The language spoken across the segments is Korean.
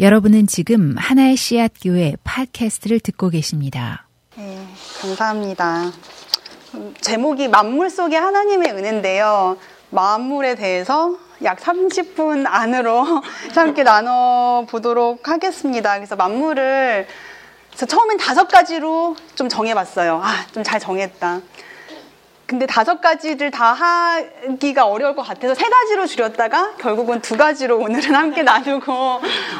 여러분은 지금 하나의 씨앗 교회 팟캐스트를 듣고 계십니다. 네, 감사합니다. 음, 제목이 만물 속의 하나님의 은혜인데요. 만물에 대해서 약 30분 안으로 함께 나눠 보도록 하겠습니다. 그래서 만물을 그래서 처음엔 다섯 가지로 좀 정해봤어요. 아, 좀 잘 정했다. 근데 다섯 가지를 다 하기가 어려울 것 같아서 세 가지로 줄였다가 결국은 두 가지로 오늘은 함께 나누고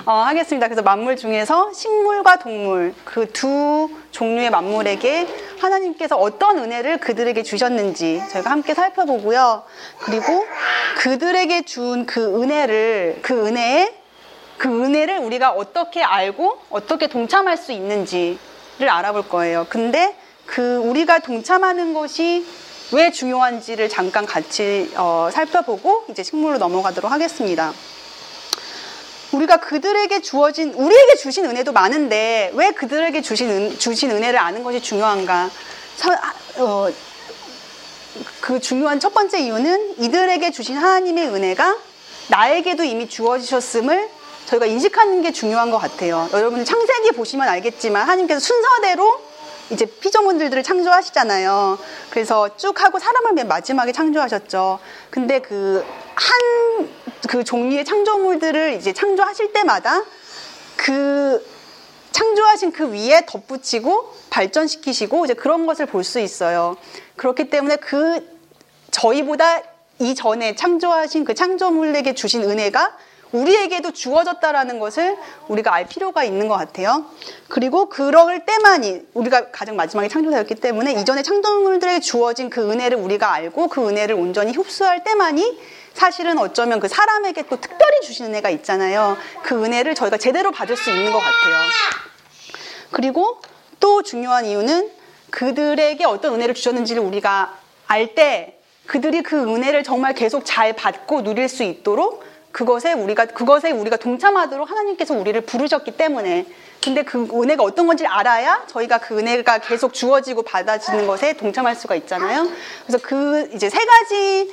어, 하겠습니다. 그래서 만물 중에서 식물과 동물 그 두 종류의 만물에게 하나님께서 어떤 은혜를 그들에게 주셨는지 저희가 함께 살펴보고요. 그리고 그들에게 준 그 은혜를 그 은혜에 그 은혜를 우리가 어떻게 알고 어떻게 동참할 수 있는지를 알아볼 거예요. 근데 그 우리가 동참하는 것이 왜 중요한지를 잠깐 같이 어, 살펴보고 이제 식물로 넘어가도록 하겠습니다. 우리가 그들에게 주어진 우리에게 주신 은혜도 많은데 왜 그들에게 주신 은, 주신 은혜를 아는 것이 중요한가? 어, 그 중요한 첫 번째 이유는 이들에게 주신 하나님의 은혜가 나에게도 이미 주어지셨음을 저희가 인식하는 게 중요한 것 같아요. 여러분 창세기 보시면 알겠지만 하나님께서 순서대로 이제 피조물들을 창조하시잖아요. 그래서 쭉 하고 사람을 맨 마지막에 창조하셨죠. 근데 그한그 종류의 창조물들을 이제 창조하실 때마다 그 창조하신 그 위에 덧붙이고 발전시키시고 이제 그런 것을 볼 수 있어요. 그렇기 때문에 그 저희보다 이전에 창조하신 그 창조물에게 주신 은혜가 우리에게도 주어졌다라는 것을 우리가 알 필요가 있는 것 같아요. 그리고 그럴 때만이 우리가 가장 마지막에 창조되었기 때문에 이전에 창조물들에게 주어진 그 은혜를 우리가 알고 그 은혜를 온전히 흡수할 때만이 사실은 어쩌면 그 사람에게 또 특별히 주신 은혜가 있잖아요. 그 은혜를 저희가 제대로 받을 수 있는 것 같아요. 그리고 또 중요한 이유는 그들에게 어떤 은혜를 주셨는지를 우리가 알 때 그들이 그 은혜를 정말 계속 잘 받고 누릴 수 있도록 그것에 우리가 그것에 우리가 동참하도록 하나님께서 우리를 부르셨기 때문에 근데 그 은혜가 어떤 건지 알아야 저희가 그 은혜가 계속 주어지고 받아지는 것에 동참할 수가 있잖아요. 그래서 그 이제 세 가지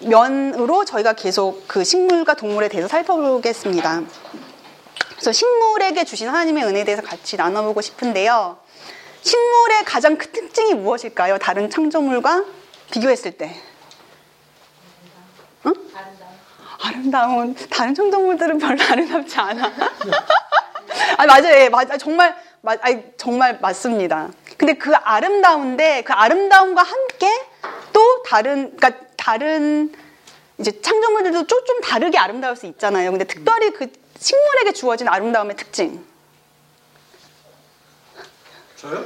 면으로 저희가 계속 그 식물과 동물에 대해서 살펴보겠습니다. 그래서 식물에게 주신 하나님의 은혜에 대해서 같이 나눠보고 싶은데요. 식물의 가장 큰 특징이 무엇일까요? 다른 창조물과 비교했을 때. 응? 아름다운 다른 청동물들은 별로 아름답지 않아. 아 맞아요, 예, 맞아 정말 맞, 아니, 정말 맞습니다. 근데 그 아름다운데 그 아름다움과 함께 또 다른 그러니까 다른 이제 창조물들도 좀, 좀 다르게 아름다울 수 있잖아요. 근데 특별히 그 식물에게 주어진 아름다움의 특징. 저요?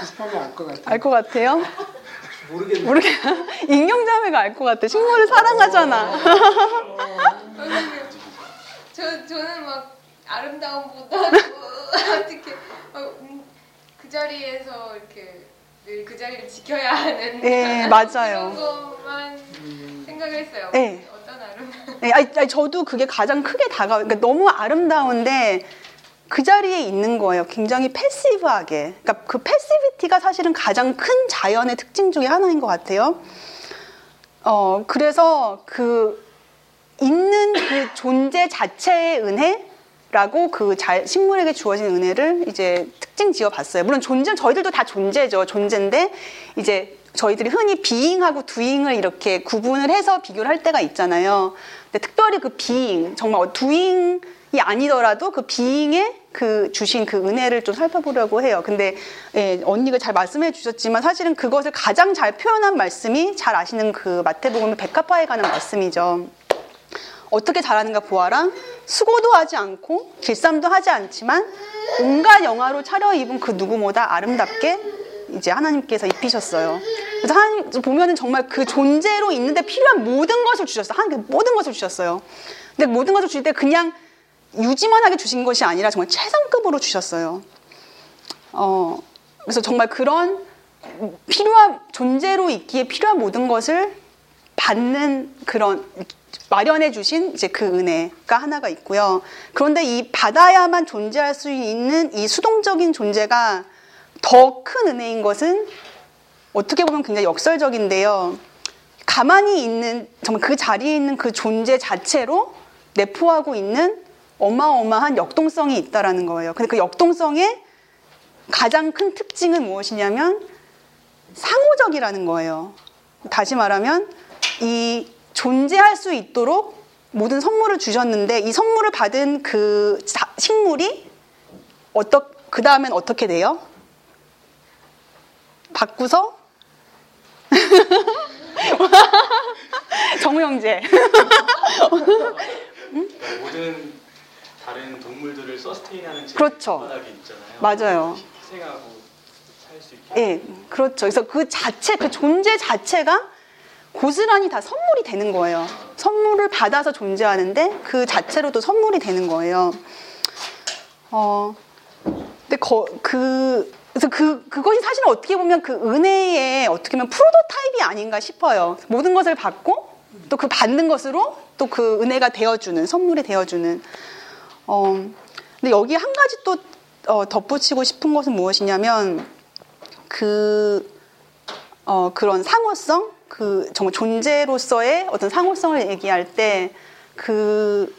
비슷하게 알것 같아요. 알것 같아요? 모르겠네. 모르게 인경자매가 알 것 같아. 식물을 사랑하잖아. 저 저는 막 아름다움보다도 어떻게 어, 음, 그 자리에서 이렇게 늘 그 자리를 지켜야 하는 네, 맞아요. 그런 것만 생각했어요. 네. 어떤 아름다움? 네, 아니, 아니, 저도 그게 가장 크게 다가, 그러니까 너무 아름다운데 그 자리에 있는 거예요. 굉장히 패시브하게. 그러니까 그 패시비티가 사실은 가장 큰 자연의 특징 중에 하나인 것 같아요. 어, 그래서 그 있는 그 존재 자체의 은혜라고 그 자, 식물에게 주어진 은혜를 이제 특징 지어 봤어요. 물론 존재, 저희들도 다 존재죠. 존재인데 이제 저희들이 흔히 비잉하고 두잉을 이렇게 구분을 해서 비교를 할 때가 있잖아요. 근데 특별히 그 비잉, 정말 두잉 이 아니더라도 그 비잉의 그 주신 그 은혜를 좀 살펴보려고 해요. 근데 예, 언니가 잘 말씀해 주셨지만 사실은 그것을 가장 잘 표현한 말씀이 잘 아시는 그 마태복음 백합화에 관한 말씀이죠. 어떻게 잘하는가 보아라. 수고도 하지 않고 길쌈도 하지 않지만 온갖 영화로 차려입은 그 누구보다 아름답게 이제 하나님께서 입히셨어요. 그래서 하나님 보면은 정말 그 존재로 있는데 필요한 모든 것을 주셨어요. 하나님 모든 것을 주셨어요. 근데 모든 것을 주실 때 그냥 유지만 하게 주신 것이 아니라 정말 최상급으로 주셨어요. 어, 그래서 정말 그런 필요한 존재로 있기에 필요한 모든 것을 받는 그런 마련해 주신 이제 그 은혜가 하나가 있고요. 그런데 이 받아야만 존재할 수 있는 이 수동적인 존재가 더 큰 은혜인 것은 어떻게 보면 굉장히 역설적인데요. 가만히 있는 정말 그 자리에 있는 그 존재 자체로 내포하고 있는 어마어마한 역동성이 있다라는 거예요. 근데 그 역동성의 가장 큰 특징은 무엇이냐면 상호적이라는 거예요. 다시 말하면 이 존재할 수 있도록 모든 선물을 주셨는데 이 선물을 받은 그 자- 식물이 어떠 그 다음엔 어떻게 돼요? 바꾸서 정우영재 모든 다른 동물들을 서스테인하는 그렇죠. 바닥이 있잖아요. 맞아요. 희생하고 살 수 있게. 예, 그렇죠. 그래서 그 자체, 그 존재 자체가 고스란히 다 선물이 되는 거예요. 선물을 받아서 존재하는데 그 자체로도 선물이 되는 거예요. 어, 근데 거, 그, 그래서 그, 그것이 사실 어떻게 보면 그 은혜의 어떻게 보면 프로토타입이 아닌가 싶어요. 모든 것을 받고 또 그 받는 것으로 또 그 은혜가 되어주는, 선물이 되어주는. 어, 근데 여기 한 가지 또 어, 덧붙이고 싶은 것은 무엇이냐면 그 어, 그런 상호성, 그 정말 존재로서의 어떤 상호성을 얘기할 때 그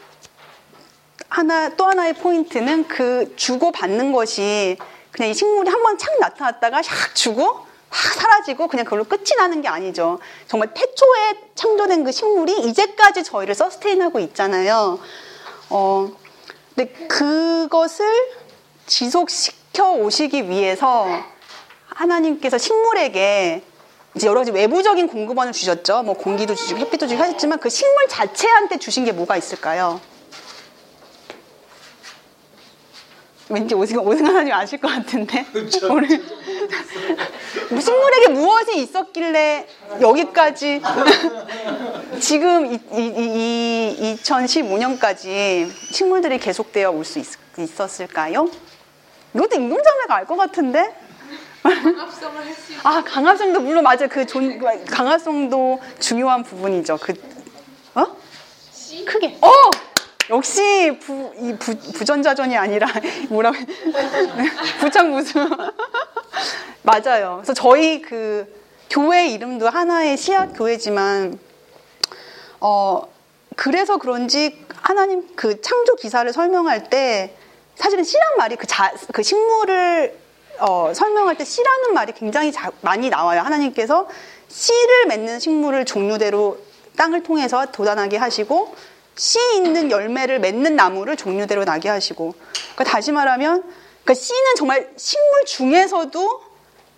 하나 또 하나의 포인트는 그 주고 받는 것이 그냥 이 식물이 한 번 착 나타났다가 샥 주고 확 사라지고 그냥 그걸로 끝이 나는 게 아니죠. 정말 태초에 창조된 그 식물이 이제까지 저희를 서스테인하고 있잖아요. 어, 근데 그것을 지속시켜 오시기 위해서 하나님께서 식물에게 이제 여러 가지 외부적인 공급원을 주셨죠. 뭐 공기도 주시고 햇빛도 주시고 하셨지만 그 식물 자체한테 주신 게 뭐가 있을까요? 왠지 오승, 오승 하나님 아실 것 같은데. 우리 식물에게 무엇이 있었길래 여기까지 지금 이, 이, 이 2015년까지 식물들이 계속되어 올 수 있었을까요? 이것도 임금자매가 알 것 같은데. 광합성을 할 수 있는 아 광합성도 물론 맞아요. 그 존, 광합성도 중요한 부분이죠. 그 어? 씨? 크게. 어 역시 부, 이 부, 부전자전이 아니라 뭐라고 해- 부창부수 맞아요. 그래서 저희 그 교회 이름도 하나의 씨앗 교회지만 어 그래서 그런지 하나님 그 창조 기사를 설명할 때 사실은 씨란 말이 그, 자, 그 식물을 어, 설명할 때 씨라는 말이 굉장히 자- 많이 나와요. 하나님께서 씨를 맺는 식물을 종류대로 땅을 통해서 도단하게 하시고 씨 있는 열매를 맺는 나무를 종류대로 나게 하시고 그러니까 다시 말하면 그러니까 씨는 정말 식물 중에서도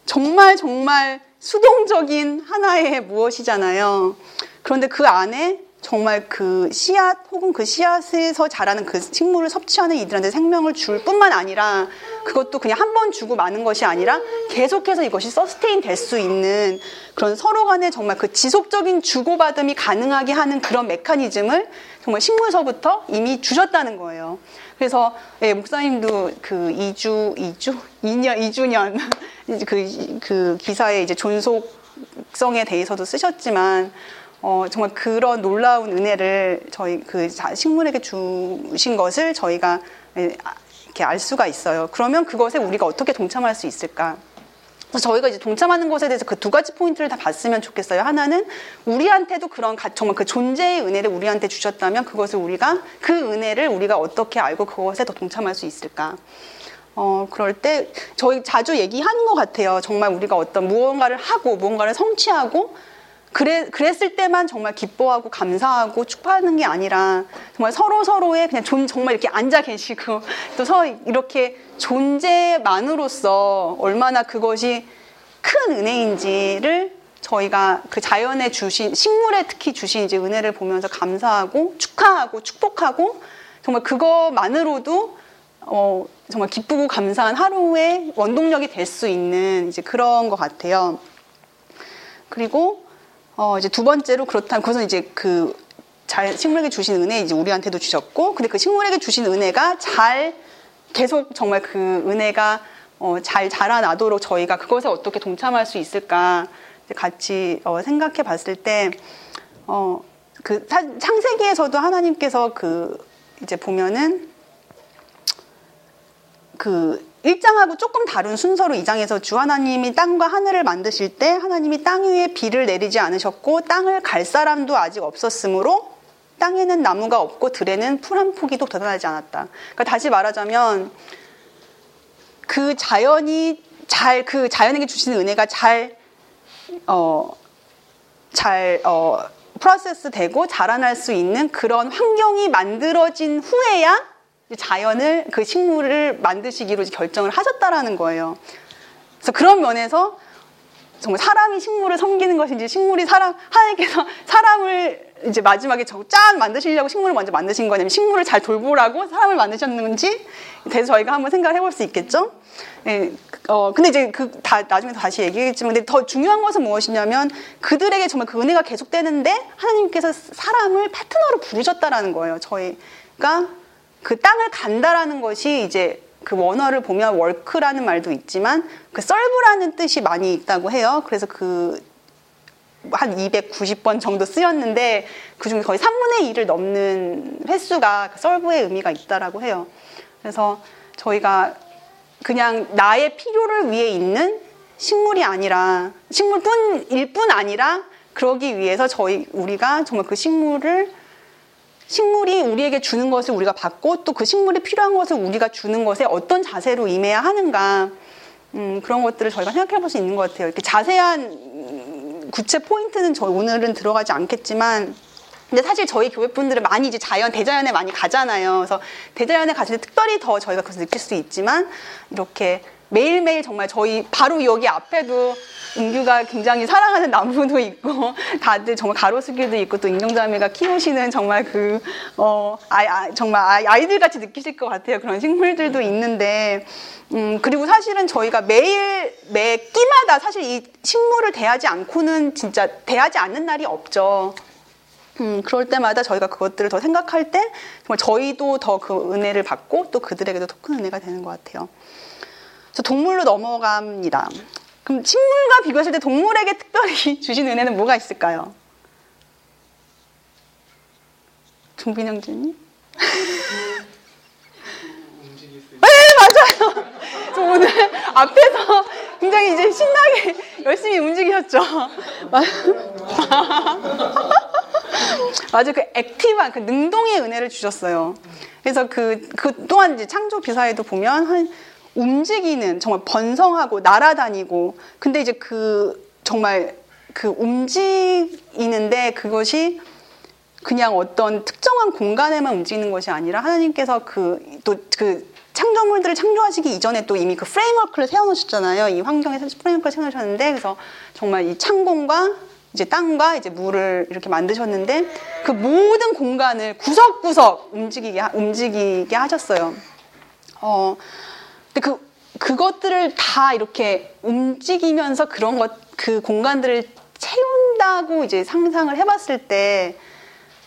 정말 정말 수동적인 하나의 무엇이잖아요. 그런데 그 안에 정말 그 씨앗 혹은 그 씨앗에서 자라는 그 식물을 섭취하는 이들한테 생명을 줄 뿐만 아니라 그것도 그냥 한 번 주고 마는 것이 아니라 계속해서 이것이 서스테인 될 수 있는 그런 서로 간의 정말 그 지속적인 주고받음이 가능하게 하는 그런 메커니즘을 정말 식물서부터 이미 주셨다는 거예요. 그래서 예, 목사님도 그 2주, 2주? 2년, 2주년 그, 그 기사에 이제 존속성에 대해서도 쓰셨지만 어, 정말 그런 놀라운 은혜를 저희 그 자- 식물에게 주신 것을 저희가 예, 아, 이렇게 알 수가 있어요. 그러면 그것에 우리가 어떻게 동참할 수 있을까? 저희가 이제 동참하는 것에 대해서 그 두 가지 포인트를 다 봤으면 좋겠어요. 하나는 우리한테도 그런 가- 정말 그 존재의 은혜를 우리한테 주셨다면 그것을 우리가 그 은혜를 우리가 어떻게 알고 그것에 더 동참할 수 있을까? 어, 그럴 때 저희 자주 얘기하는 것 같아요. 정말 우리가 어떤 무언가를 하고 무언가를 성취하고 그래, 그랬을 때만 정말 기뻐하고 감사하고 축하하는 게 아니라 정말 서로 서로의 그냥 존, 정말 이렇게 앉아 계시고 또 서 이렇게 존재만으로서 얼마나 그것이 큰 은혜인지를 저희가 그 자연에 주신 식물에 특히 주신 이제 은혜를 보면서 감사하고 축하하고 축복하고 정말 그것만으로도 어, 정말 기쁘고 감사한 하루의 원동력이 될 수 있는 이제 그런 것 같아요. 그리고 어 이제 두 번째로 그렇다면 그것은 이제 그 잘 식물에게 주신 은혜 이제 우리한테도 주셨고 근데 그 식물에게 주신 은혜가 잘 계속 정말 그 은혜가 어, 잘 자라나도록 저희가 그것에 어떻게 동참할 수 있을까 같이 어, 생각해 봤을 때 어, 그 사- 창세기에서도 하나님께서 그 이제 보면은 그 일장하고 조금 다른 순서로 이장해서 주 하나님이 땅과 하늘을 만드실 때 하나님이 땅 위에 비를 내리지 않으셨고 땅을 갈 사람도 아직 없었으므로 땅에는 나무가 없고 들에는 풀 한 포기도 돋아나지 않았다. 그러니까 다시 말하자면 그 자연이 잘 그 자연에게 주시는 은혜가 잘 어, 잘 어, 프로세스 되고 자라날 수 있는 그런 환경이 만들어진 후에야 자연을 그 식물을 만드시기로 결정을 하셨다라는 거예요. 그래서 그런 면에서 정말 사람이 식물을 섬기는 것인지 식물이 사람 하나님께서 사람을 이제 마지막에 짠 만드시려고 식물을 먼저 만드신 거냐면 식물을 잘 돌보라고 사람을 만드셨는지 대해서 저희가 한번 생각을 해볼 수 있겠죠. 예, 어, 근데 이제 그 다 나중에 다시 얘기했지만 근데 더 중요한 것은 무엇이냐면 그들에게 정말 그 은혜가 계속되는데 하나님께서 사람을 파트너로 부르셨다라는 거예요. 저희가 그 땅을 간다라는 것이 이제 그 원어를 보면 월크라는 말도 있지만 그 썰브라는 뜻이 많이 있다고 해요. 그래서 그 한 290번 정도 쓰였는데 그 중에 거의 3분의 2를 넘는 획수가 그 썰브의 의미가 있다라고 해요. 그래서 저희가 그냥 나의 필요를 위해 있는 식물이 아니라 식물뿐일 뿐 아니라 그러기 위해서 저희 우리가 정말 그 식물을 식물이 우리에게 주는 것을 우리가 받고 또 그 식물이 필요한 것을 우리가 주는 것에 어떤 자세로 임해야 하는가 음, 그런 것들을 저희가 생각해 볼 수 있는 것 같아요. 이렇게 자세한 구체 포인트는 저희 오늘은 들어가지 않겠지만 근데 사실 저희 교회 분들은 많이 이제 자연 대자연에 많이 가잖아요. 그래서 대자연에 가실 때 특별히 더 저희가 그것을 느낄 수 있지만 이렇게 매일매일 정말 저희 바로 여기 앞에도 은규가 굉장히 사랑하는 나무도 있고 다들 정말 가로수길도 있고 또 인경자매가 키우시는 정말 그 어, 아, 아, 정말 아이들 같이 느끼실 것 같아요. 그런 식물들도 있는데 음, 그리고 사실은 저희가 매일 매 끼마다 사실 이 식물을 대하지 않고는 진짜 대하지 않는 날이 없죠. 음, 그럴 때마다 저희가 그것들을 더 생각할 때 정말 저희도 더 그 은혜를 받고 또 그들에게도 더 큰 은혜가 되는 것 같아요. 그래서 동물로 넘어갑니다. 그럼 식물과 비교했을 때 동물에게 특별히 주신 은혜는 뭐가 있을까요? 종빈 형제님? 네, 맞아요. 저 오늘 앞에서 굉장히 이제 신나게 열심히 움직이셨죠. 맞아요. 그 active한, 그 능동의 은혜를 주셨어요. 그래서 그, 그 또한 이제 창조 기사에도 보면 한 움직이는, 정말 번성하고 날아다니고, 근데 이제 그 정말 그 움직이는데 그것이 그냥 어떤 특정한 공간에만 움직이는 것이 아니라 하나님께서 그, 또그 창조물들을 창조하시기 이전에 또 이미 그 framework를 세워놓으셨잖아요. 이 환경에 framework를 세워놓으셨는데, 그래서 정말 이 창공과 이제 땅과 이제 물을 이렇게 만드셨는데 그 모든 공간을 구석구석 움직이게 움직이게 하셨어요. 어, 근데 그 그것들을 다 이렇게 움직이면서 그런 것 그 공간들을 채운다고 이제 상상을 해봤을 때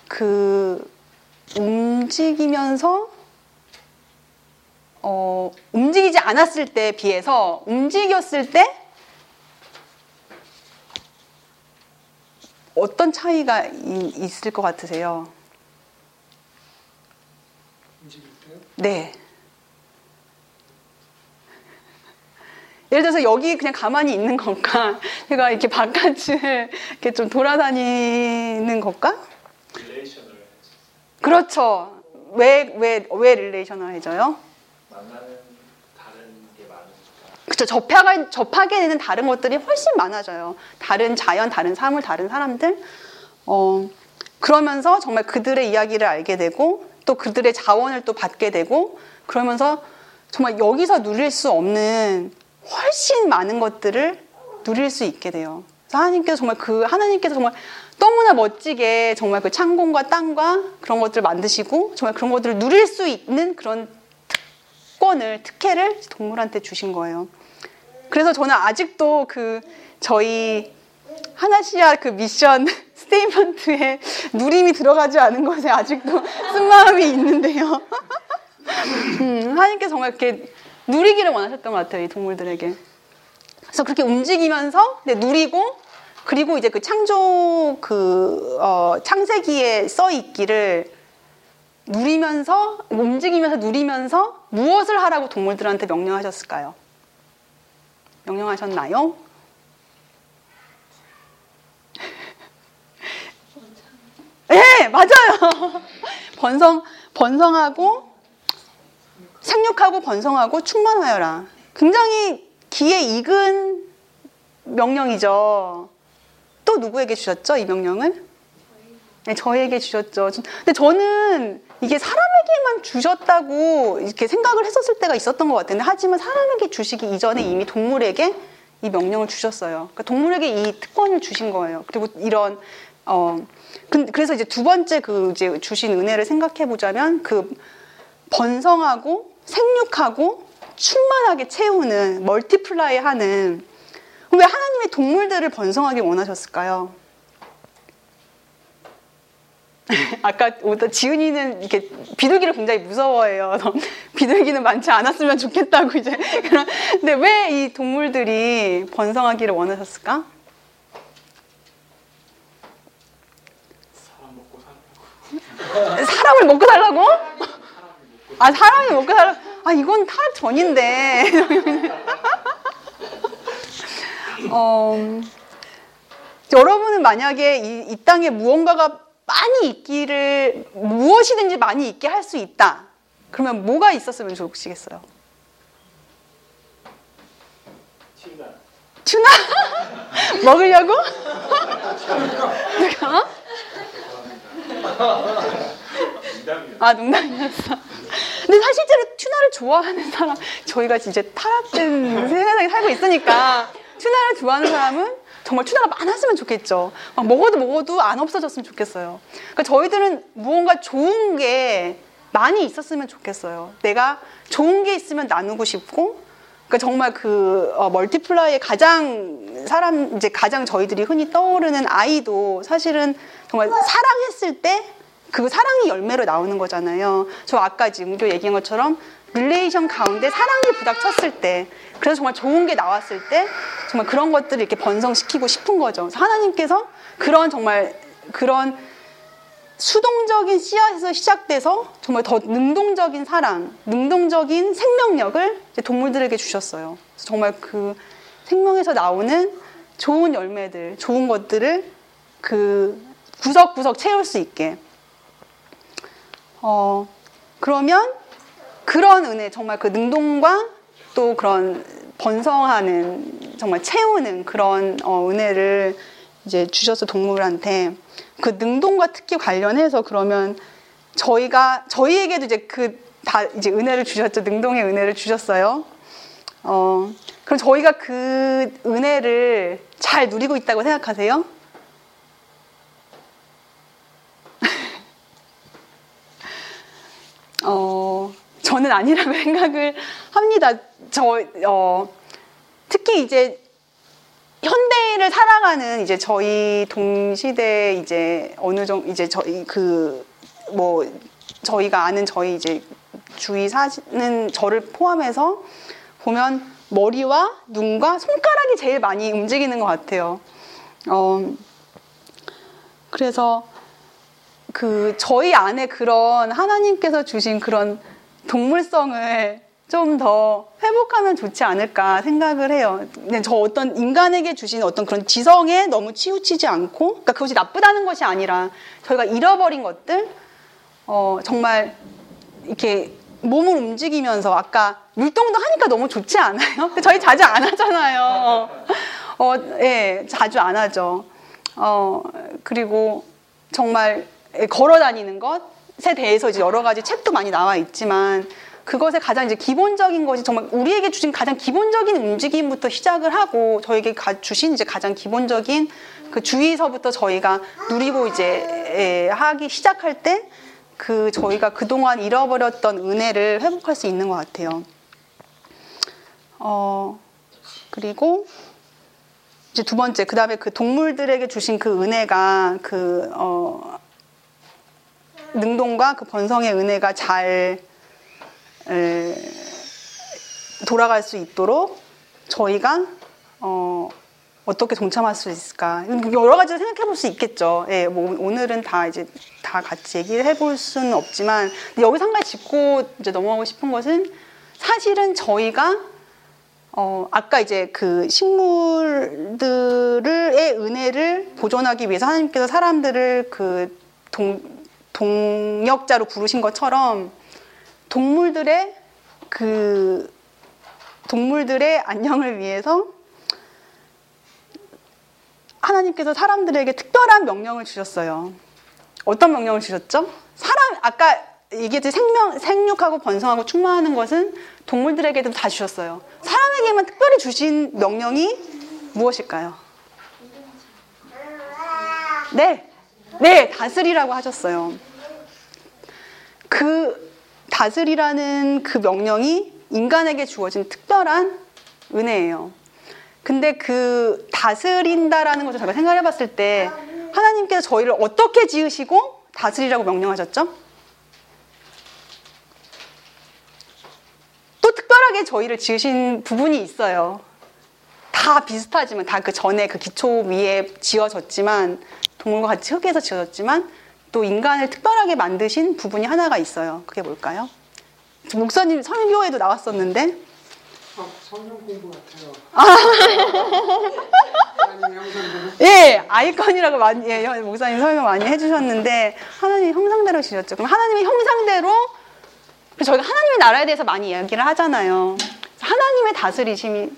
그 움직이면서 어, 움직이지 않았을 때에 비해서 움직였을 때 어떤 차이가 이, 있을 것 같으세요? 네. 예를 들어서 여기 그냥 가만히 있는 것과 제가 이렇게 바깥을 이렇게 좀 돌아다니는 것과 그렇죠. 왜, 왜, 왜 릴레이셔널해져요? 만나는 다른 게 많으니까 그렇죠. 접하게, 접하게 되는 다른 것들이 훨씬 많아져요. 다른 자연, 다른 사물, 다른 사람들. 어, 그러면서 정말 그들의 이야기를 알게 되고 또 그들의 자원을 또 받게 되고 그러면서 정말 여기서 누릴 수 없는 훨씬 많은 것들을 누릴 수 있게 돼요. 하나님께서 정말 그 하나님께서 정말 너무나 멋지게 정말 그 창공과 땅과 그런 것들을 만드시고 정말 그런 것들을 누릴 수 있는 그런 특권을 특혜를 동물한테 주신 거예요. 그래서 저는 아직도 그 저희 하나시아 그 mission statement에 누림이 들어가지 않은 것에 아직도 쓴 마음이 있는데요. 음, 하나님께서 정말 이렇게 누리기를 원하셨던 것 같아요, 이 동물들에게. 그래서 그렇게 움직이면서 네, 누리고 그리고 이제 그 창조 그 어, 창세기에 써 있기를 누리면서 움직이면서 누리면서 무엇을 하라고 동물들한테 명령하셨을까요? 명령하셨나요? 네, 맞아요. 번성, 번성하고, 생육하고 번성하고 충만하여라. 굉장히 기에 익은 명령이죠. 또 누구에게 주셨죠? 이 명령을? 네, 저에게 주셨죠. 근데 저는 이게 사람에게만 주셨다고 이렇게 생각을 했었을 때가 있었던 것 같은데, 하지만 사람에게 주시기 이전에 이미 동물에게 이 명령을 주셨어요. 그러니까 동물에게 이 특권을 주신 거예요. 그리고 이런 어 그래서 이제 두 번째 그 이제 주신 은혜를 생각해 보자면 그 번성하고 생육하고 충만하게 채우는 multiply 하는 왜 하나님의 동물들을 번성하게 원하셨을까요? 아까 지은이는 이렇게 비둘기를 굉장히 무서워해요. 비둘기는 많지 않았으면 좋겠다고 이제 그런. 근데 왜 이 동물들이 번성하기를 원하셨을까? 사람 먹고 살라고. 사람을 먹고 살라고? 아 사람이 먹고 살라. 아 이건 타락 전인데. 어, 여러분은 만약에 이, 이 땅에 무언가가 많이 있기를 무엇이든지 많이 있게 할 수 있다. 그러면 뭐가 있었으면 좋으시겠어요? 추나 먹으려고? 농담이에요. 아 농담이었어. 근데 사실대로 튜나를 좋아하는 사람 저희가 진짜 타락된 세상에 살고 있으니까 튜나를 좋아하는 사람은 정말 tuna가 많았으면 좋겠죠. 막 먹어도 먹어도 안 없어졌으면 좋겠어요. 그러니까 저희들은 무언가 좋은 게 많이 있었으면 좋겠어요. 내가 좋은 게 있으면 나누고 싶고, 그러니까 정말 그 어, multiply의 가장 사람 이제 가장 저희들이 흔히 떠오르는 아이도 사실은 정말 사랑했을 때 그 사랑이 열매로 나오는 거잖아요. 저 아까 지금 교 얘기한 것처럼 relation 가운데 사랑이 부닥쳤을 때, 그래서 정말 좋은 게 나왔을 때, 정말 그런 것들을 이렇게 번성시키고 싶은 거죠. 하나님께서 그런 정말 그런 수동적인 씨앗에서 시작돼서 정말 더 능동적인 사랑, 능동적인 생명력을 동물들에게 주셨어요. 정말 그 생명에서 나오는 좋은 열매들, 좋은 것들을 그 구석구석 채울 수 있게. 어, 그러면 그런 은혜, 정말 그 능동과 또 그런 번성하는, 정말 채우는 그런 어, 은혜를 이제 주셔서 동물한테 그 능동과 특히 관련해서 그러면 저희가, 저희에게도 이제 그 다 이제 은혜를 주셨죠. 능동의 은혜를 주셨어요. 어, 그럼 저희가 그 은혜를 잘 누리고 있다고 생각하세요? 어, 저는 아니라고 생각을 합니다. 저, 어, 특히 이제 현대를 살아가는 이제 저희 동시대 이제 어느 정도 이제 저희 그 뭐 저희가 아는 저희 이제 주위 사는 저를 포함해서 보면 머리와 눈과 손가락이 제일 많이 움직이는 것 같아요. 어, 그래서 그 저희 안에 그런 하나님께서 주신 그런 동물성을 좀 더 회복하면 좋지 않을까 생각을 해요. 저 어떤 인간에게 주신 어떤 그런 지성에 너무 치우치지 않고, 그러니까 그것이 나쁘다는 것이 아니라 저희가 잃어버린 것들, 어, 정말 이렇게 몸을 움직이면서 아까 율동도 하니까 너무 좋지 않아요? 저희 자주 안 하잖아요. 어, 예, 자주 안 하죠. 어, 그리고 정말 걸어 다니는 것에 대해서 이제 여러 가지 책도 많이 나와 있지만 그것의 가장 이제 기본적인 것이 정말 우리에게 주신 가장 기본적인 움직임부터 시작을 하고 저에게 가, 주신 이제 가장 기본적인 그 주의서부터 저희가 누리고 이제 예, 하기 시작할 때 그 저희가 그동안 잃어버렸던 은혜를 회복할 수 있는 것 같아요. 어, 그리고 이제 두 번째, 그 다음에 그 동물들에게 주신 그 은혜가 그, 어, 능동과 그 번성의 은혜가 잘 에, 돌아갈 수 있도록 저희가 어, 어떻게 동참할 수 있을까? 여러 가지로 생각해 볼 수 있겠죠. 예, 뭐 오늘은 다 이제 다 같이 얘기를 해볼 수는 없지만 여기서 한 가지 짚고 이제 넘어가고 싶은 것은 사실은 저희가 어, 아까 이제 그 식물들의 은혜를 보존하기 위해서 하나님께서 사람들을 그 동, 동역자로 부르신 것처럼 동물들의 그 동물들의 안녕을 위해서 하나님께서 사람들에게 특별한 명령을 주셨어요. 어떤 명령을 주셨죠? 사람 아까 얘기했듯이 생명 생육하고 번성하고 충만하는 것은 동물들에게도 다 주셨어요. 사람에게만 특별히 주신 명령이 무엇일까요? 네, 네 다스리라고 하셨어요. 그 다스리라는 그 명령이 인간에게 주어진 특별한 은혜예요. 근데 그 다스린다라는 것을 제가 생각해 봤을 때 하나님께서 저희를 어떻게 지으시고 다스리라고 명령하셨죠? 또 특별하게 저희를 지으신 부분이 있어요. 다 비슷하지만 다 그 전에 그 기초 위에 지어졌지만 동물과 같이 흙에서 지어졌지만 또 인간을 특별하게 만드신 부분이 하나가 있어요. 그게 뭘까요? 목사님 설교에도 나왔었는데 아, 성경 공부 같아요. 형상대로 예, 아이콘이라고 많이, 예, 목사님 설명 많이 해주셨는데, 하나님 형상대로 지었죠. 그럼 하나님의 형상대로, 저희가 하나님의 나라에 대해서 많이 이야기를 하잖아요. 하나님의 다스리심이,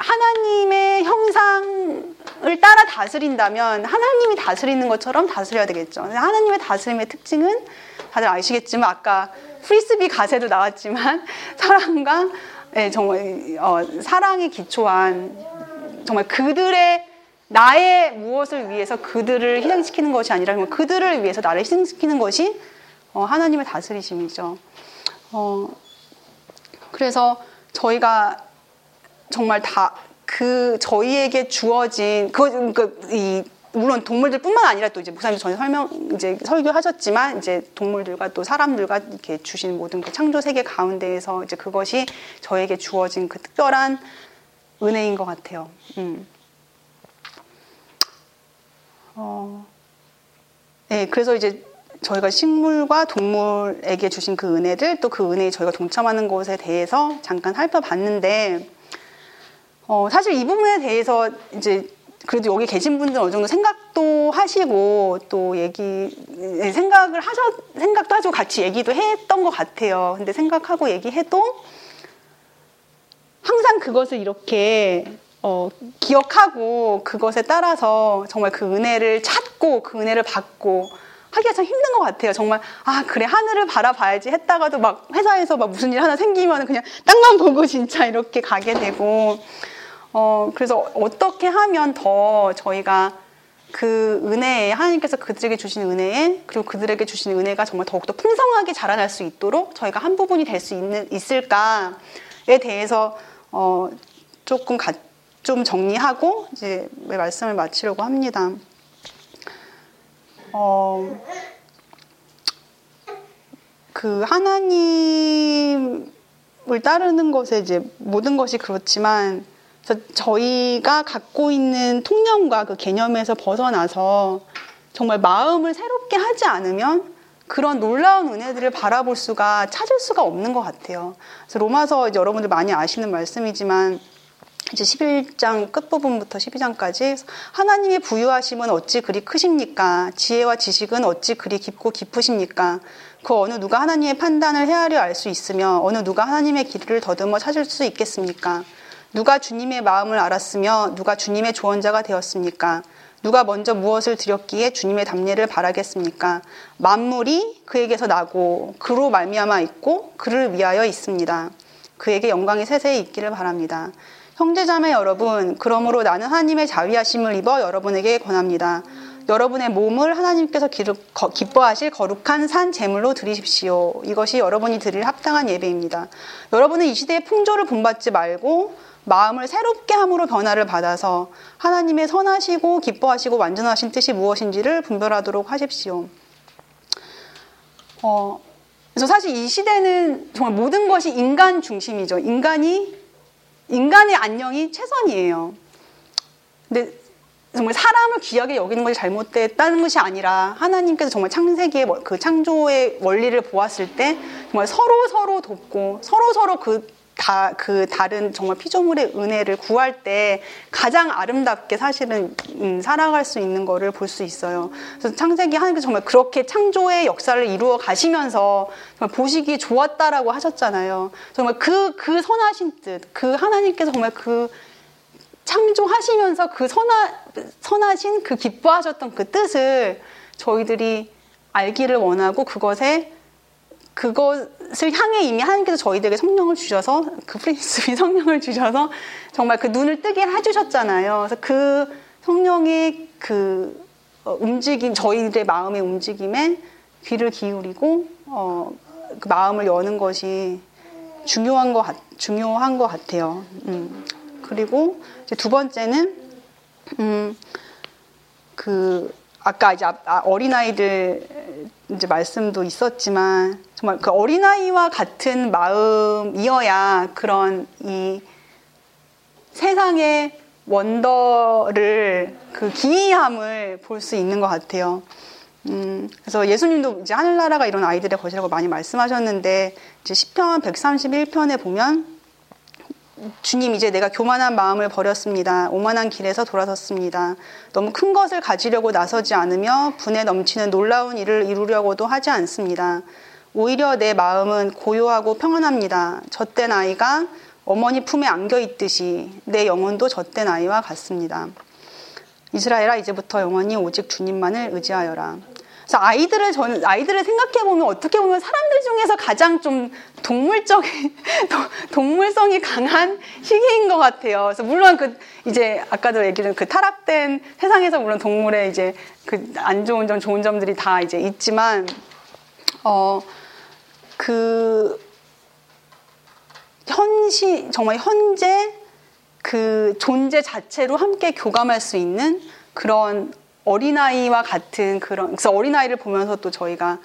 하나님의 형상을 따라 다스린다면, 하나님이 다스리는 것처럼 다스려야 되겠죠. 하나님의 다스림의 특징은 다들 아시겠지만, 아까 프리스비 가세도 나왔지만, 사랑과, 예, 정말, 어, 사랑에 기초한 정말 그들의 나의 무엇을 위해서 그들을 희생시키는 것이 아니라 그들을 위해서 나를 희생시키는 것이 어, 하나님의 다스리심이죠. 어, 그래서 저희가 정말 다 그 저희에게 주어진 그, 그, 이, 물론 동물들뿐만 아니라 또 이제 목사님 전에 설명 이제 설교하셨지만 이제 동물들과 또 사람들과 이렇게 주신 모든 그 창조 세계 가운데에서 이제 그것이 저에게 주어진 그 특별한 은혜인 것 같아요. 음. 어, 네, 그래서 이제 저희가 식물과 동물에게 주신 그 은혜를 또그 은혜에 저희가 동참하는 것에 대해서 잠깐 살펴봤는데, 어, 사실 이 부분에 대해서 이제 그래도 여기 계신 분들 어느 정도 생각도 하시고 또 얘기 네, 생각을 하셔 생각도 하시고 같이 얘기도 했던 것 같아요. 근데 생각하고 얘기해도 항상 그것을 이렇게 어, 기억하고 그것에 따라서 정말 그 은혜를 찾고 그 은혜를 받고 하기가 참 힘든 것 같아요. 정말 아 그래 하늘을 바라봐야지 했다가도 막 회사에서 막 무슨 일 하나 생기면 그냥 땅만 보고 진짜 이렇게 가게 되고 어 그래서 어떻게 하면 더 저희가 그 은혜에 하나님께서 그들에게 주신 은혜에 그리고 그들에게 주신 은혜가 정말 더욱더 풍성하게 자라날 수 있도록 저희가 한 부분이 될 수 있을까에 대해서 어 조금 가, 좀 정리하고 이제 말씀을 마치려고 합니다. 어, 그 하나님을 따르는 것에 이제 모든 것이 그렇지만 저희가 갖고 있는 통념과 그 개념에서 벗어나서 정말 마음을 새롭게 하지 않으면 그런 놀라운 은혜들을 바라볼 수가 찾을 수가 없는 것 같아요. 그래서 로마서 여러분들 많이 아시는 말씀이지만 이제 11장 끝부분부터 12장까지 하나님의 부유하심은 어찌 그리 크십니까? 지혜와 지식은 어찌 그리 깊고 깊으십니까? 그 어느 누가 하나님의 판단을 헤아려 알 수 있으며 어느 누가 하나님의 길을 더듬어 찾을 수 있겠습니까? 누가 주님의 마음을 알았으며 누가 주님의 조언자가 되었습니까? 누가 먼저 무엇을 드렸기에 주님의 답례를 바라겠습니까? 만물이 그에게서 나고 그로 말미암아 있고 그를 위하여 있습니다. 그에게 영광이 세세히 있기를 바랍니다. 형제자매 여러분, 그러므로 나는 하나님의 자비하심을 입어 여러분에게 권합니다. 여러분의 몸을 하나님께서 기뻐하실 거룩한 산 제물로 드리십시오. 이것이 여러분이 드릴 합당한 예배입니다. 여러분은 이 시대의 풍조를 본받지 말고 마음을 새롭게 함으로 변화를 받아서 하나님의 선하시고 기뻐하시고 완전하신 뜻이 무엇인지를 분별하도록 하십시오. 어, 그래서 사실 이 시대는 정말 모든 것이 인간 중심이죠. 인간이 인간의 안녕이 최선이에요. 근데 정말 사람을 귀하게 여기는 것이 잘못됐다는 것이 아니라 하나님께서 정말 창세기의 뭐- 그 창조의 원리를 보았을 때 정말 서로 서로 돕고 서로 서로 그 다, 그 다른 정말 피조물의 은혜를 구할 때 가장 아름답게 사실은 음, 살아갈 수 있는 거를 볼 수 있어요. 그래서 창세기 하나님께서 정말 그렇게 창조의 역사를 이루어 가시면서 정말 보시기 좋았다라고 하셨잖아요. 정말 그, 그 선하신 뜻, 그 하나님께서 정말 그 창조하시면서 그 선하, 선하신 그 기뻐하셨던 그 뜻을 저희들이 알기를 원하고 그것에 그것을 향해 이미 하나님께서 저희들에게 성령을 주셔서 그 프린스비 성령을 주셔서 정말 그 눈을 뜨게 해주셨잖아요. 그래서 그 성령의 그 어, 움직임, 저희들의 마음의 움직임에 귀를 기울이고 어, 그 마음을 여는 것이 중요한 것 같, 중요한 것 같아요. 음. 그리고 두 번째는 음, 그 아까 이제 앞- 아, 어린아이들 이제 말씀도 있었지만 정말 그 어린아이와 같은 마음이어야 그런 이 세상의 원더를 그 기이함을 볼 수 있는 것 같아요. 음, 그래서 예수님도 이제 하늘나라가 이런 아이들의 것이라고 많이 말씀하셨는데 이제 시편 131편에 보면 주님 이제 내가 교만한 마음을 버렸습니다. 오만한 길에서 돌아섰습니다. 너무 큰 것을 가지려고 나서지 않으며 분에 넘치는 놀라운 일을 이루려고도 하지 않습니다. 오히려 내 마음은 고요하고 평안합니다. 젖된 아이가 어머니 품에 안겨 있듯이 내 영혼도 젖된 아이와 같습니다. 이스라엘아 이제부터 영원히 오직 주님만을 의지하여라. 그래서 아이들을 저는 아이들을 생각해 보면 어떻게 보면 사람들 중에서 가장 좀 동물적인 도- 동물성이 강한 시기인 것 같아요. 그래서 물론 그 이제 아까도 얘기한 그 타락된 세상에서 물론 동물의 이제 그 안 좋은 점, 좋은 점들이 다 이제 있지만 어 그 현시 정말 현재 그 존재 자체로 함께 교감할 수 있는 그런 어린아이와 같은 그런 그래서 어린아이를 보면서 또 저희가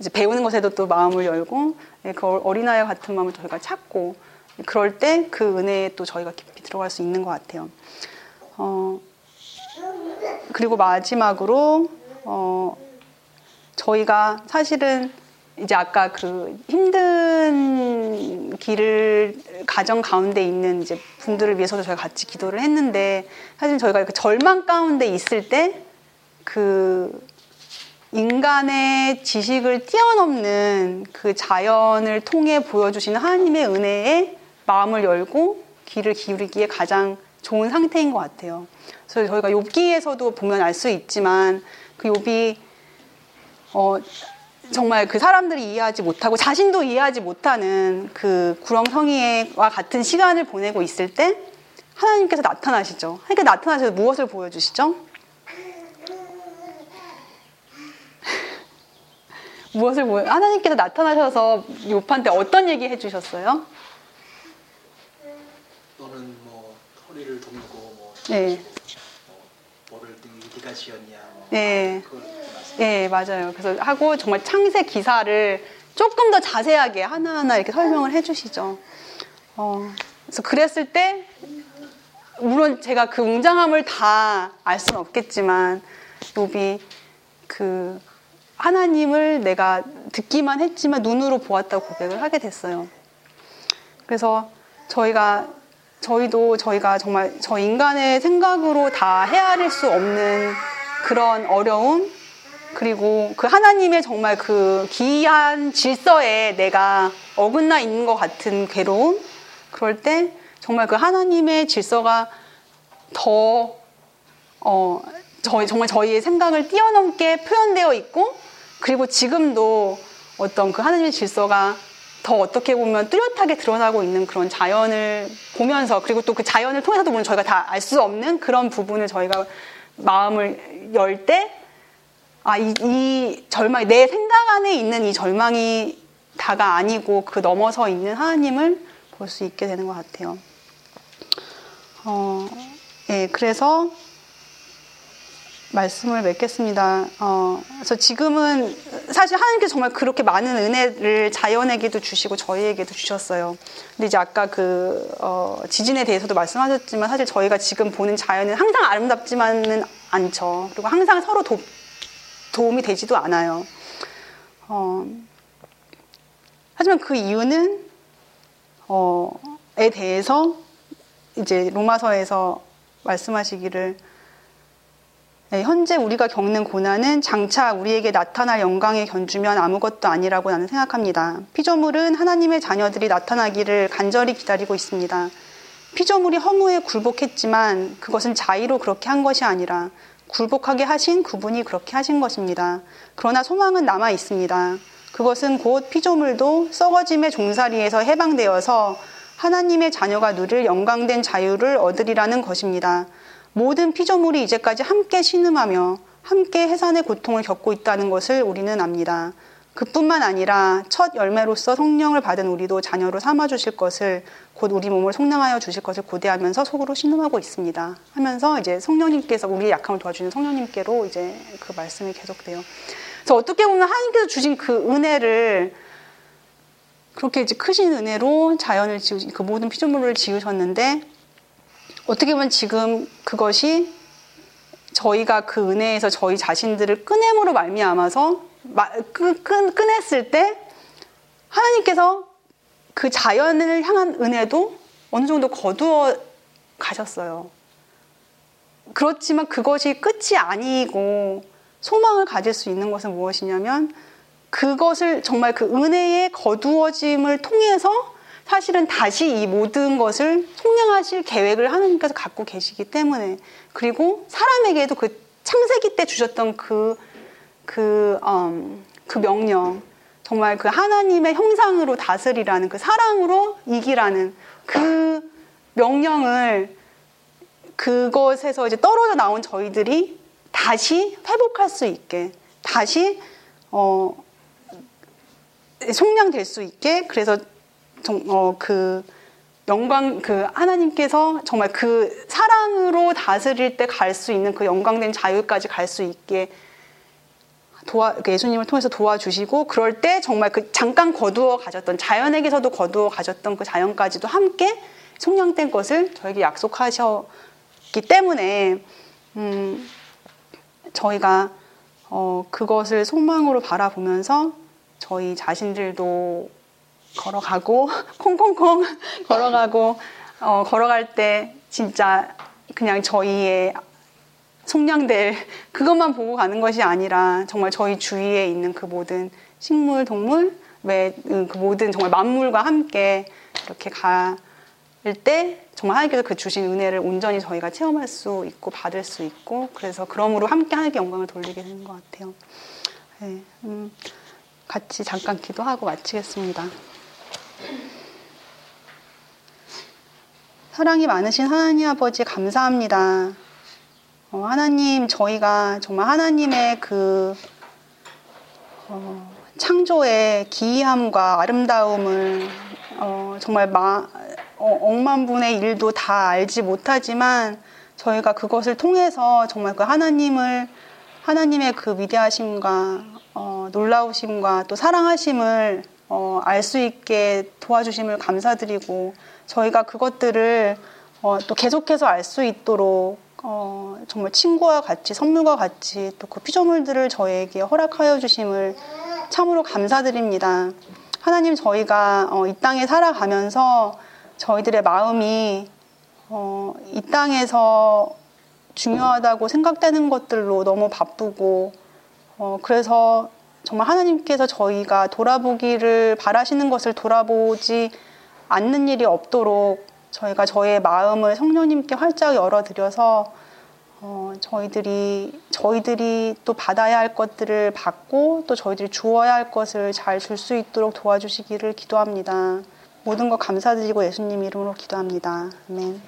이제 배우는 것에도 또 마음을 열고 예, 그 어린아이와 같은 마음을 저희가 찾고 그럴 때 그 은혜에 또 저희가 깊이 들어갈 수 있는 것 같아요. 어, 그리고 마지막으로 어, 저희가 사실은 이제 아까 그 힘든 길을 가정 가운데 있는 이제 분들을 위해서도 저희가 같이 기도를 했는데 사실 저희가 그 절망 가운데 있을 때 그 인간의 지식을 뛰어넘는 그 자연을 통해 보여주시는 하나님의 은혜에 마음을 열고 귀를 기울이기에 가장 좋은 상태인 것 같아요. 그래서 저희가 욥기에서도 보면 알 수 있지만 그 욥이 어, 정말 그 사람들이 이해하지 못하고 자신도 이해하지 못하는 그 구렁텅이와 같은 시간을 보내고 있을 때 하나님께서 나타나시죠. 하나님께서 나타나셔서 무엇을 보여주시죠? 무엇을 보여? 하나님께서 나타나셔서 욥한테 어떤 얘기 해주셨어요? 너는 뭐 허리를 돕고 뭐, 네. 뭐 뭐를 네- 네가 지었냐 뭐 네. 말씀. 네, 맞아요. 그래서 하고 정말 창세 기사를 조금 더 자세하게 하나하나 이렇게 설명을 해주시죠. 어, 그래서 그랬을 때, 물론 제가 그 웅장함을 다 알 수는 없겠지만, 욥이 그 하나님을 내가 듣기만 했지만 눈으로 보았다고 고백을 하게 됐어요. 그래서 저희가 저희도 저희가 정말 저 인간의 생각으로 다 헤아릴 수 없는 그런 어려움 그리고 그 하나님의 정말 그 기이한 질서에 내가 어긋나 있는 것 같은 괴로움? 그럴 때 정말 그 하나님의 질서가 더 어, 저희, 정말 저희의 생각을 뛰어넘게 표현되어 있고, 그리고 지금도 어떤 그 하나님의 질서가 더 어떻게 보면 뚜렷하게 드러나고 있는 그런 자연을 보면서, 그리고 또 그 자연을 통해서도 물론 저희가 다 알 수 없는 그런 부분을 저희가 마음을 열 때, 아, 이, 이 절망이, 내 생각 안에 있는 이 절망이 다가 아니고 그 넘어서 있는 하나님을 볼 수 있게 되는 것 같아요. 어, 예, 그래서 말씀을 맺겠습니다. 어, 그래서 지금은 사실 하나님께서 정말 그렇게 많은 은혜를 자연에게도 주시고 저희에게도 주셨어요. 근데 이제 아까 그 어, 지진에 대해서도 말씀하셨지만 사실 저희가 지금 보는 자연은 항상 아름답지만은 않죠. 그리고 항상 서로 도, 도움이 되지도 않아요. 어, 하지만 그 이유는 어, 에 대해서 이제 로마서에서 말씀하시기를 네, 현재 우리가 겪는 고난은 장차 우리에게 나타날 영광에 견주면 아무것도 아니라고 나는 생각합니다. 피조물은 하나님의 자녀들이 나타나기를 간절히 기다리고 있습니다. 피조물이 허무에 굴복했지만 그것은 자의로 그렇게 한 것이 아니라 굴복하게 하신 그분이 그렇게 하신 것입니다. 그러나 소망은 남아 있습니다. 그것은 곧 피조물도 썩어짐의 종살이에서 해방되어서 하나님의 자녀가 누릴 영광된 자유를 얻으리라는 것입니다. 모든 피조물이 이제까지 함께 신음하며 함께 해산의 고통을 겪고 있다는 것을 우리는 압니다. 그뿐만 아니라 첫 열매로서 성령을 받은 우리도 자녀로 삼아 주실 것을 곧 우리 몸을 속량하여 주실 것을 고대하면서 속으로 신음하고 있습니다. 하면서 이제 성령님께서 우리의 약함을 도와주는 성령님께로 이제 그 말씀이 계속돼요. 그래서 어떻게 보면 하나님께서 주신 그 은혜를 그렇게 이제 크신 은혜로 자연을 지으, 그 모든 피조물을 지으셨는데 어떻게 보면 지금 그것이 저희가 그 은혜에서 저희 자신들을 꺼냄으로 말미암아서 끄, 끄, 꺼냈을 때 하나님께서 그 자연을 향한 은혜도 어느 정도 거두어 가셨어요. 그렇지만 그것이 끝이 아니고 소망을 가질 수 있는 것은 무엇이냐면 그것을 정말 그 은혜의 거두어짐을 통해서 사실은 다시 이 모든 것을 속량하실 계획을 하나님께서 갖고 계시기 때문에 그리고 사람에게도 그 창세기 때 주셨던 그, 그, 음, 그 명령 정말 그 하나님의 형상으로 다스리라는 그 사랑으로 이기라는 그 명령을 그것에서 이제 떨어져 나온 저희들이 다시 회복할 수 있게 다시 어, 속량될 수 있게 그래서 어, 그 영광 그 하나님께서 정말 그 사랑으로 다스릴 때 갈 수 있는 그 영광된 자유까지 갈 수 있게 도와 그 예수님을 통해서 도와주시고 그럴 때 정말 그 잠깐 거두어 가졌던 자연에게서도 거두어 가졌던 그 자연까지도 함께 속량된 것을 저에게 약속하셨기 때문에 음, 저희가 어, 그것을 소망으로 바라보면서 저희 자신들도 걸어가고 콩콩콩 걸어가고 어, 걸어갈 때 진짜 그냥 저희의 속량될 그것만 보고 가는 것이 아니라 정말 저희 주위에 있는 그 모든 식물, 동물, 그 모든 정말 만물과 함께 이렇게 갈 때 정말 하나님께서 그 주신 은혜를 온전히 저희가 체험할 수 있고 받을 수 있고 그래서 그러므로 함께 하나님께 영광을 돌리게 되는 것 같아요. 네, 음, 같이 잠깐 기도하고 마치겠습니다. 사랑이 많으신 하나님 아버지 감사합니다. 어, 하나님 저희가 정말 하나님의 그 어, 창조의 기이함과 아름다움을 어, 정말 마, 어, 억만 분의 일도 다 알지 못하지만 저희가 그것을 통해서 정말 그 하나님을 하나님의 그 위대하심과 어, 놀라우심과 또 사랑하심을 어, 알수 있게 도와주심을 감사드리고 저희가 그것들을 어, 또 계속해서 알 수 있도록 어, 정말 친구와 같이 선물과 같이 또 그 피조물들을 저에게 허락하여 주심을 참으로 감사드립니다. 하나님 저희가 어, 이 땅에 살아가면서 저희들의 마음이 어, 이 땅에서 중요하다고 생각되는 것들로 너무 바쁘고 어, 그래서 정말 하나님께서 저희가 돌아보기를 바라시는 것을 돌아보지 않는 일이 없도록 저희가 저의 마음을 성령님께 활짝 열어드려서 어, 저희들이 저희들이 또 받아야 할 것들을 받고 또 저희들이 주어야 할 것을 잘 줄 수 있도록 도와주시기를 기도합니다. 모든 것 감사드리고 예수님 이름으로 기도합니다. 아멘.